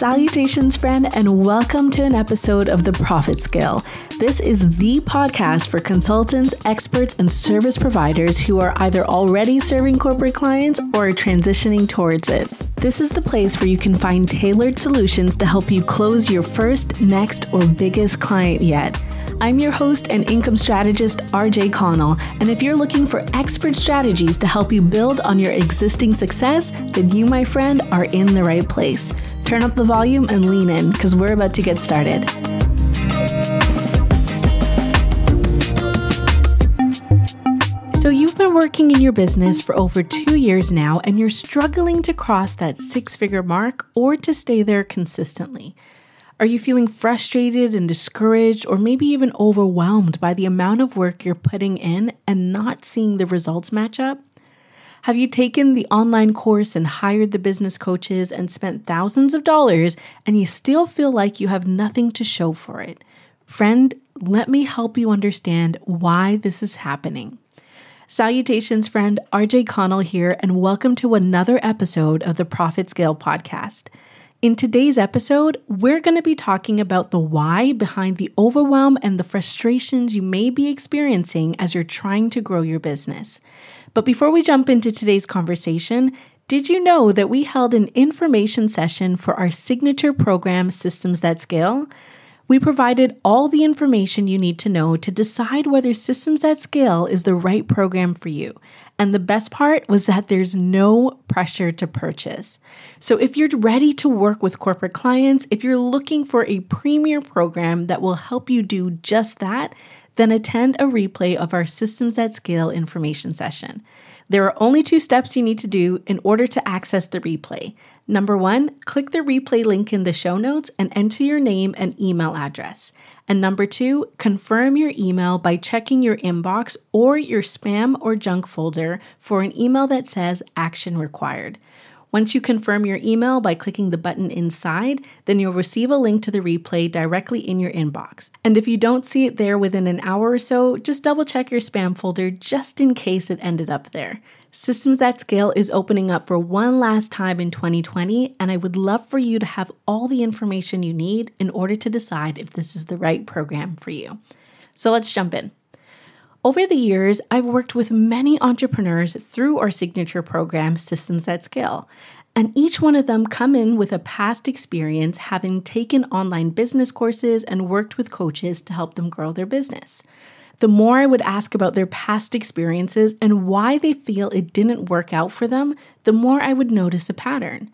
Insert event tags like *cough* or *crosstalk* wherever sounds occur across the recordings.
Salutations, friend, and welcome to an episode of The Profit Scale. This is the podcast for consultants, experts, and service providers who are either already serving corporate clients or transitioning towards it. This is the place where you can find tailored solutions to help you close your first, next, or biggest client yet. I'm your host and income strategist, RJ Connell, and if you're looking for expert strategies to help you build on your existing success, then you, my friend, are in the right place. Turn up the volume and lean in because we're about to get started. So, you've been working in your business for over two years now, and you're struggling to cross that six figure mark or to stay there consistently. Are you feeling frustrated and discouraged, or maybe even overwhelmed by the amount of work you're putting in and not seeing the results match up? Have you taken the online course and hired the business coaches and spent thousands of dollars and you still feel like you have nothing to show for it? Friend, let me help you understand why this is happening. Salutations, friend. RJ Connell here, and welcome to another episode of the Profit Scale podcast. In today's episode, we're going to be talking about the why behind the overwhelm and the frustrations you may be experiencing as you're trying to grow your business. But before we jump into today's conversation, did you know that we held an information session for our signature program, Systems That Scale? We provided all the information you need to know to decide whether Systems That Scale is the right program for you. And the best part was that there's no pressure to purchase. So if you're ready to work with corporate clients, if you're looking for a premier program that will help you do just that, then attend a replay of our Systems That Scale information session. There are only two steps you need to do in order to access the replay. Number one, click the replay link in the show notes and enter your name and email address. And number two, confirm your email by checking your inbox or your spam or junk folder for an email that says action required. Once you confirm your email by clicking the button inside, then you'll receive a link to the replay directly in your inbox. And if you don't see it there within an hour or so, just double check your spam folder just in case it ended up there. Systems That Scale is opening up for one last time in 2020, and I would love for you to have all the information you need in order to decide if this is the right program for you. So let's jump in. Over the years, I've worked with many entrepreneurs through our signature program, Systems That Scale. And each one of them come in with a past experience having taken online business courses and worked with coaches to help them grow their business. The more I would ask about their past experiences and why they feel it didn't work out for them, the more I would notice a pattern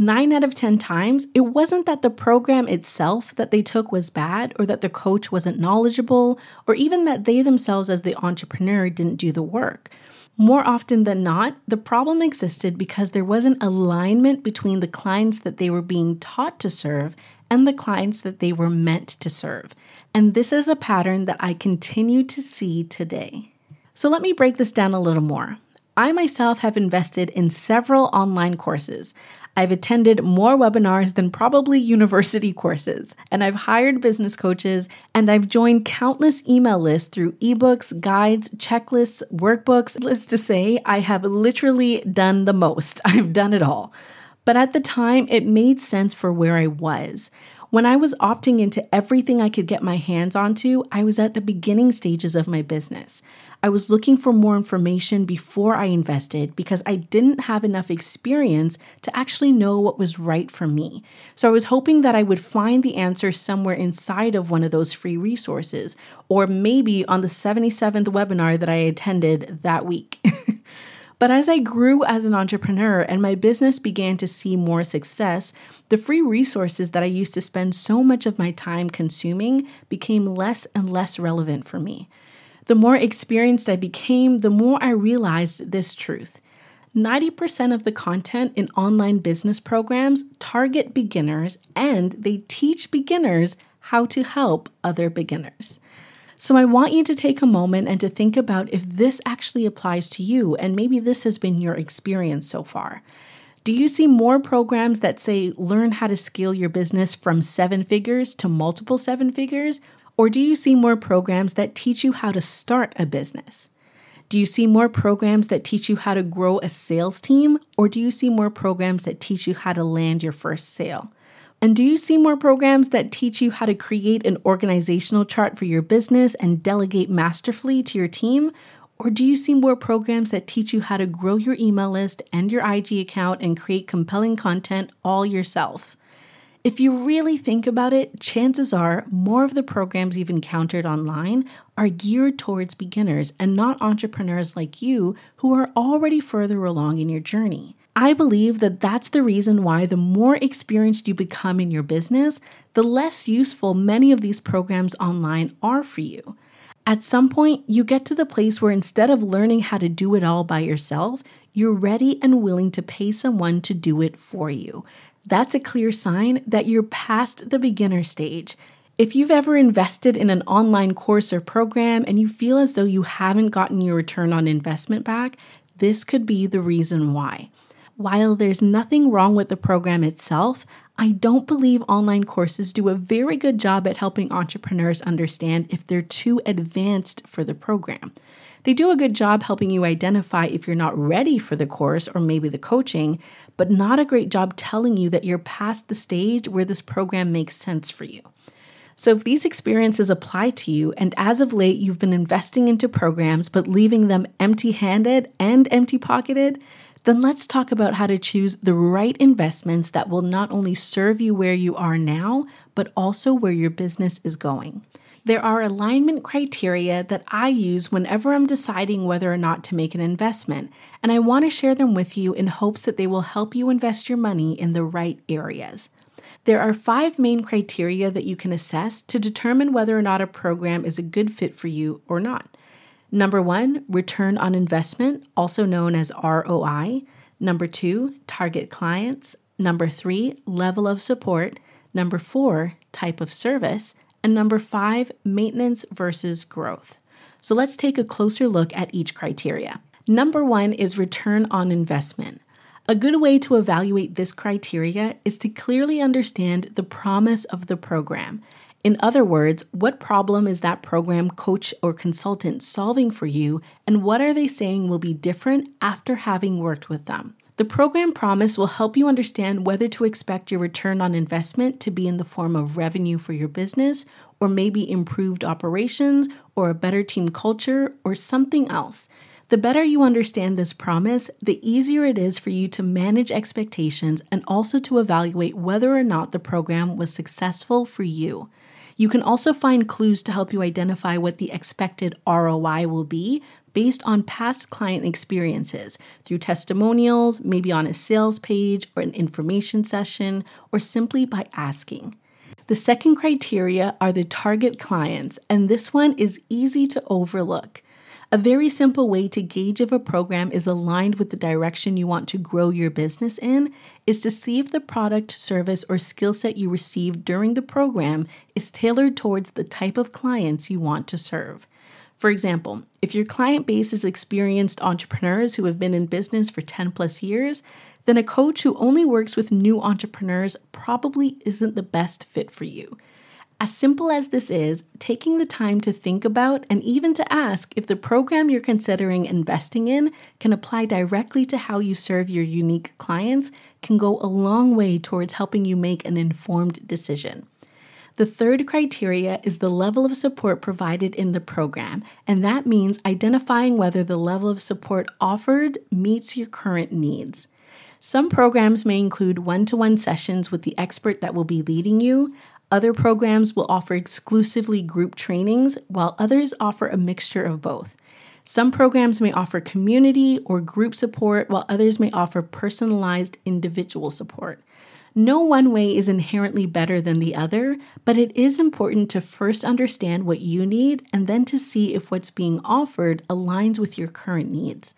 nine out of 10 times, it wasn't that the program itself that they took was bad or that the coach wasn't knowledgeable or even that they themselves, as the entrepreneur, didn't do the work. More often than not, the problem existed because there wasn't alignment between the clients that they were being taught to serve and the clients that they were meant to serve. And this is a pattern that I continue to see today. So let me break this down a little more. I myself have invested in several online courses. I've attended more webinars than probably university *laughs* courses, and I've hired business coaches, and I've joined countless email lists through ebooks, guides, checklists, workbooks. Let's to say, I have literally done the most. *laughs* I've done it all. But at the time, it made sense for where I was. When I was opting into everything I could get my hands onto, I was at the beginning stages of my business. I was looking for more information before I invested because I didn't have enough experience to actually know what was right for me. So I was hoping that I would find the answer somewhere inside of one of those free resources, or maybe on the 77th webinar that I attended that week. *laughs* But as I grew as an entrepreneur and my business began to see more success, the free resources that I used to spend so much of my time consuming became less and less relevant for me. The more experienced I became, the more I realized this truth. 90% of the content in online business programs target beginners and they teach beginners how to help other beginners. So I want you to take a moment and to think about if this actually applies to you, and maybe this has been your experience so far. Do you see more programs that say learn how to scale your business from seven figures to multiple seven figures? Or do you see more programs that teach you how to start a business? Do you see more programs that teach you how to grow a sales team? Or do you see more programs that teach you how to land your first sale? And do you see more programs that teach you how to create an organizational chart for your business and delegate masterfully to your team? Or do you see more programs that teach you how to grow your email list and your IG account and create compelling content all yourself? If you really think about it, chances are more of the programs you've encountered online are geared towards beginners and not entrepreneurs like you who are already further along in your journey. I believe that that's the reason why the more experienced you become in your business, the less useful many of these programs online are for you. At some point, you get to the place where instead of learning how to do it all by yourself, you're ready and willing to pay someone to do it for you. That's a clear sign that you're past the beginner stage. If you've ever invested in an online course or program and you feel as though you haven't gotten your return on investment back, this could be the reason why. While there's nothing wrong with the program itself, I don't believe online courses do a very good job at helping entrepreneurs understand if they're too advanced for the program. They do a good job helping you identify if you're not ready for the course or maybe the coaching, but not a great job telling you that you're past the stage where this program makes sense for you. So, if these experiences apply to you, and as of late you've been investing into programs but leaving them empty handed and empty pocketed, then let's talk about how to choose the right investments that will not only serve you where you are now, but also where your business is going. There are alignment criteria that I use whenever I'm deciding whether or not to make an investment, and I want to share them with you in hopes that they will help you invest your money in the right areas. There are five main criteria that you can assess to determine whether or not a program is a good fit for you or not. Number one, return on investment, also known as ROI. Number two, target clients. Number three, level of support. Number four, type of service. And number five, maintenance versus growth. So let's take a closer look at each criteria. Number one is return on investment. A good way to evaluate this criteria is to clearly understand the promise of the program. In other words, what problem is that program coach or consultant solving for you, and what are they saying will be different after having worked with them? The program promise will help you understand whether to expect your return on investment to be in the form of revenue for your business, or maybe improved operations, or a better team culture, or something else. The better you understand this promise, the easier it is for you to manage expectations and also to evaluate whether or not the program was successful for you. You can also find clues to help you identify what the expected ROI will be based on past client experiences through testimonials, maybe on a sales page or an information session, or simply by asking. The second criteria are the target clients, and this one is easy to overlook. A very simple way to gauge if a program is aligned with the direction you want to grow your business in is to see if the product, service, or skill set you receive during the program is tailored towards the type of clients you want to serve. For example, if your client base is experienced entrepreneurs who have been in business for 10 plus years, then a coach who only works with new entrepreneurs probably isn't the best fit for you. As simple as this is, taking the time to think about and even to ask if the program you're considering investing in can apply directly to how you serve your unique clients can go a long way towards helping you make an informed decision. The third criteria is the level of support provided in the program, and that means identifying whether the level of support offered meets your current needs. Some programs may include one to one sessions with the expert that will be leading you, other programs will offer exclusively group trainings, while others offer a mixture of both. Some programs may offer community or group support, while others may offer personalized individual support. No one way is inherently better than the other, but it is important to first understand what you need and then to see if what's being offered aligns with your current needs.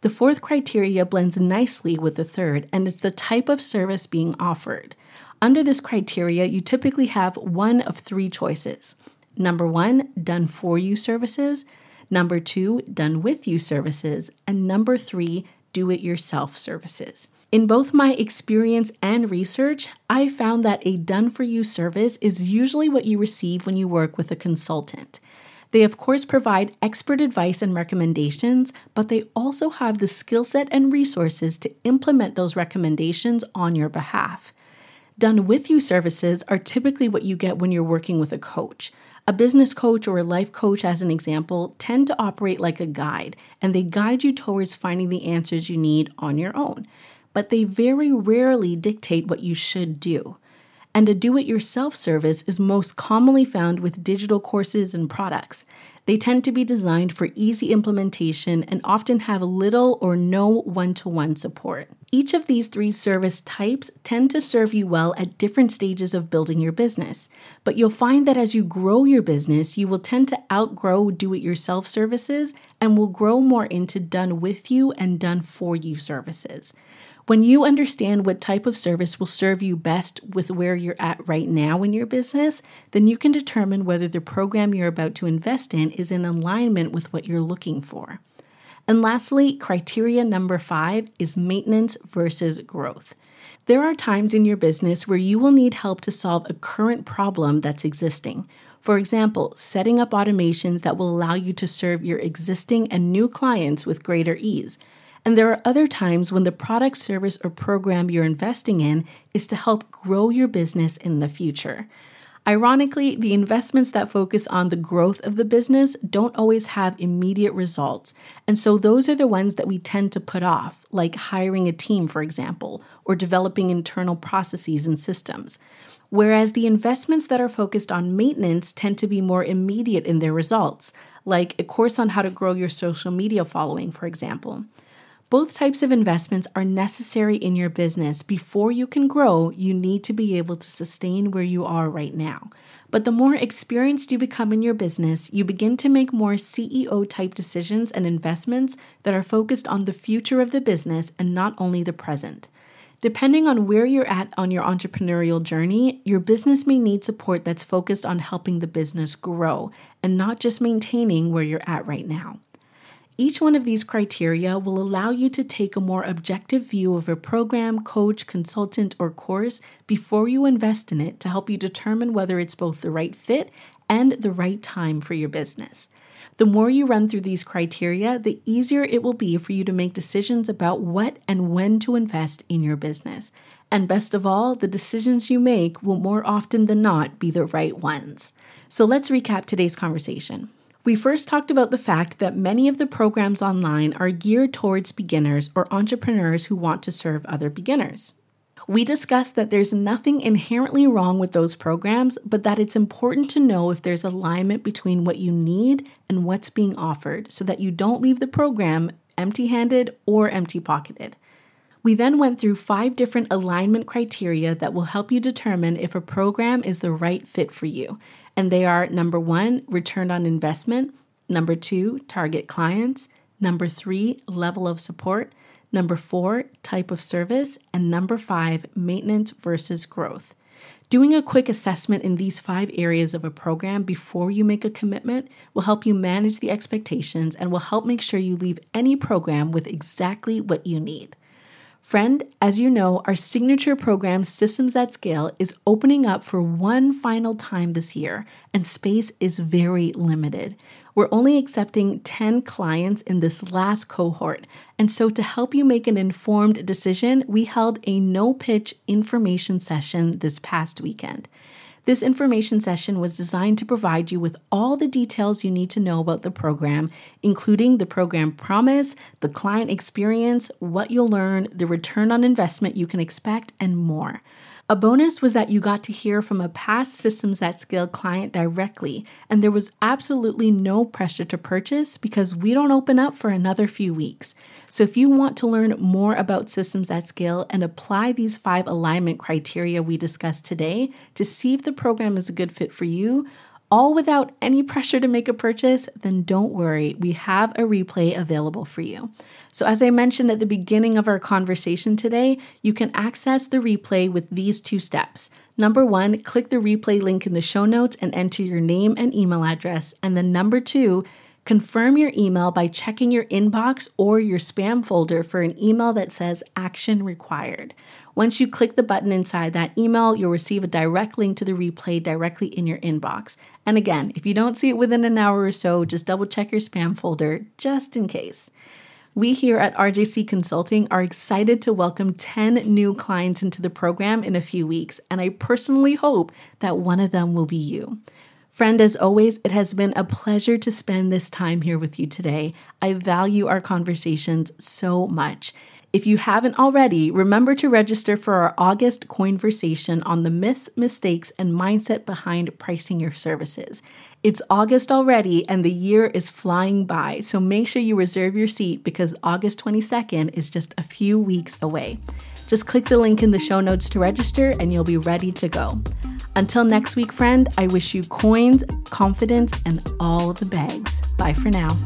The fourth criteria blends nicely with the third, and it's the type of service being offered. Under this criteria, you typically have one of three choices. Number one, done for you services. Number two, done with you services. And number three, do it yourself services. In both my experience and research, I found that a done for you service is usually what you receive when you work with a consultant. They, of course, provide expert advice and recommendations, but they also have the skill set and resources to implement those recommendations on your behalf. Done with you services are typically what you get when you're working with a coach. A business coach or a life coach, as an example, tend to operate like a guide and they guide you towards finding the answers you need on your own. But they very rarely dictate what you should do. And a do it yourself service is most commonly found with digital courses and products. They tend to be designed for easy implementation and often have little or no one to one support. Each of these three service types tend to serve you well at different stages of building your business, but you'll find that as you grow your business, you will tend to outgrow do it yourself services and will grow more into done with you and done for you services. When you understand what type of service will serve you best with where you're at right now in your business, then you can determine whether the program you're about to invest in is in alignment with what you're looking for. And lastly, criteria number five is maintenance versus growth. There are times in your business where you will need help to solve a current problem that's existing. For example, setting up automations that will allow you to serve your existing and new clients with greater ease and there are other times when the product, service, or program you're investing in is to help grow your business in the future. Ironically, the investments that focus on the growth of the business don't always have immediate results. And so those are the ones that we tend to put off, like hiring a team, for example, or developing internal processes and systems. Whereas the investments that are focused on maintenance tend to be more immediate in their results, like a course on how to grow your social media following, for example. Both types of investments are necessary in your business. Before you can grow, you need to be able to sustain where you are right now. But the more experienced you become in your business, you begin to make more CEO type decisions and investments that are focused on the future of the business and not only the present. Depending on where you're at on your entrepreneurial journey, your business may need support that's focused on helping the business grow and not just maintaining where you're at right now. Each one of these criteria will allow you to take a more objective view of a program, coach, consultant, or course before you invest in it to help you determine whether it's both the right fit and the right time for your business. The more you run through these criteria, the easier it will be for you to make decisions about what and when to invest in your business. And best of all, the decisions you make will more often than not be the right ones. So let's recap today's conversation. We first talked about the fact that many of the programs online are geared towards beginners or entrepreneurs who want to serve other beginners. We discussed that there's nothing inherently wrong with those programs, but that it's important to know if there's alignment between what you need and what's being offered so that you don't leave the program empty handed or empty pocketed. We then went through five different alignment criteria that will help you determine if a program is the right fit for you. And they are number one, return on investment, number two, target clients, number three, level of support, number four, type of service, and number five, maintenance versus growth. Doing a quick assessment in these five areas of a program before you make a commitment will help you manage the expectations and will help make sure you leave any program with exactly what you need. Friend, as you know, our signature program, Systems That Scale, is opening up for one final time this year, and space is very limited. We're only accepting 10 clients in this last cohort. And so, to help you make an informed decision, we held a no pitch information session this past weekend. This information session was designed to provide you with all the details you need to know about the program, including the program promise, the client experience, what you'll learn, the return on investment you can expect, and more. A bonus was that you got to hear from a past Systems That Scale client directly, and there was absolutely no pressure to purchase because we don't open up for another few weeks. So, if you want to learn more about Systems That Scale and apply these five alignment criteria we discussed today to see if the program is a good fit for you, all without any pressure to make a purchase, then don't worry, we have a replay available for you. So, as I mentioned at the beginning of our conversation today, you can access the replay with these two steps. Number one, click the replay link in the show notes and enter your name and email address. And then number two, confirm your email by checking your inbox or your spam folder for an email that says action required. Once you click the button inside that email, you'll receive a direct link to the replay directly in your inbox. And again, if you don't see it within an hour or so, just double check your spam folder just in case. We here at RJC Consulting are excited to welcome 10 new clients into the program in a few weeks, and I personally hope that one of them will be you. Friend, as always, it has been a pleasure to spend this time here with you today. I value our conversations so much. If you haven't already, remember to register for our August conversation on the myths, mistakes, and mindset behind pricing your services. It's August already and the year is flying by, so make sure you reserve your seat because August 22nd is just a few weeks away. Just click the link in the show notes to register and you'll be ready to go. Until next week, friend, I wish you coins, confidence, and all the bags. Bye for now.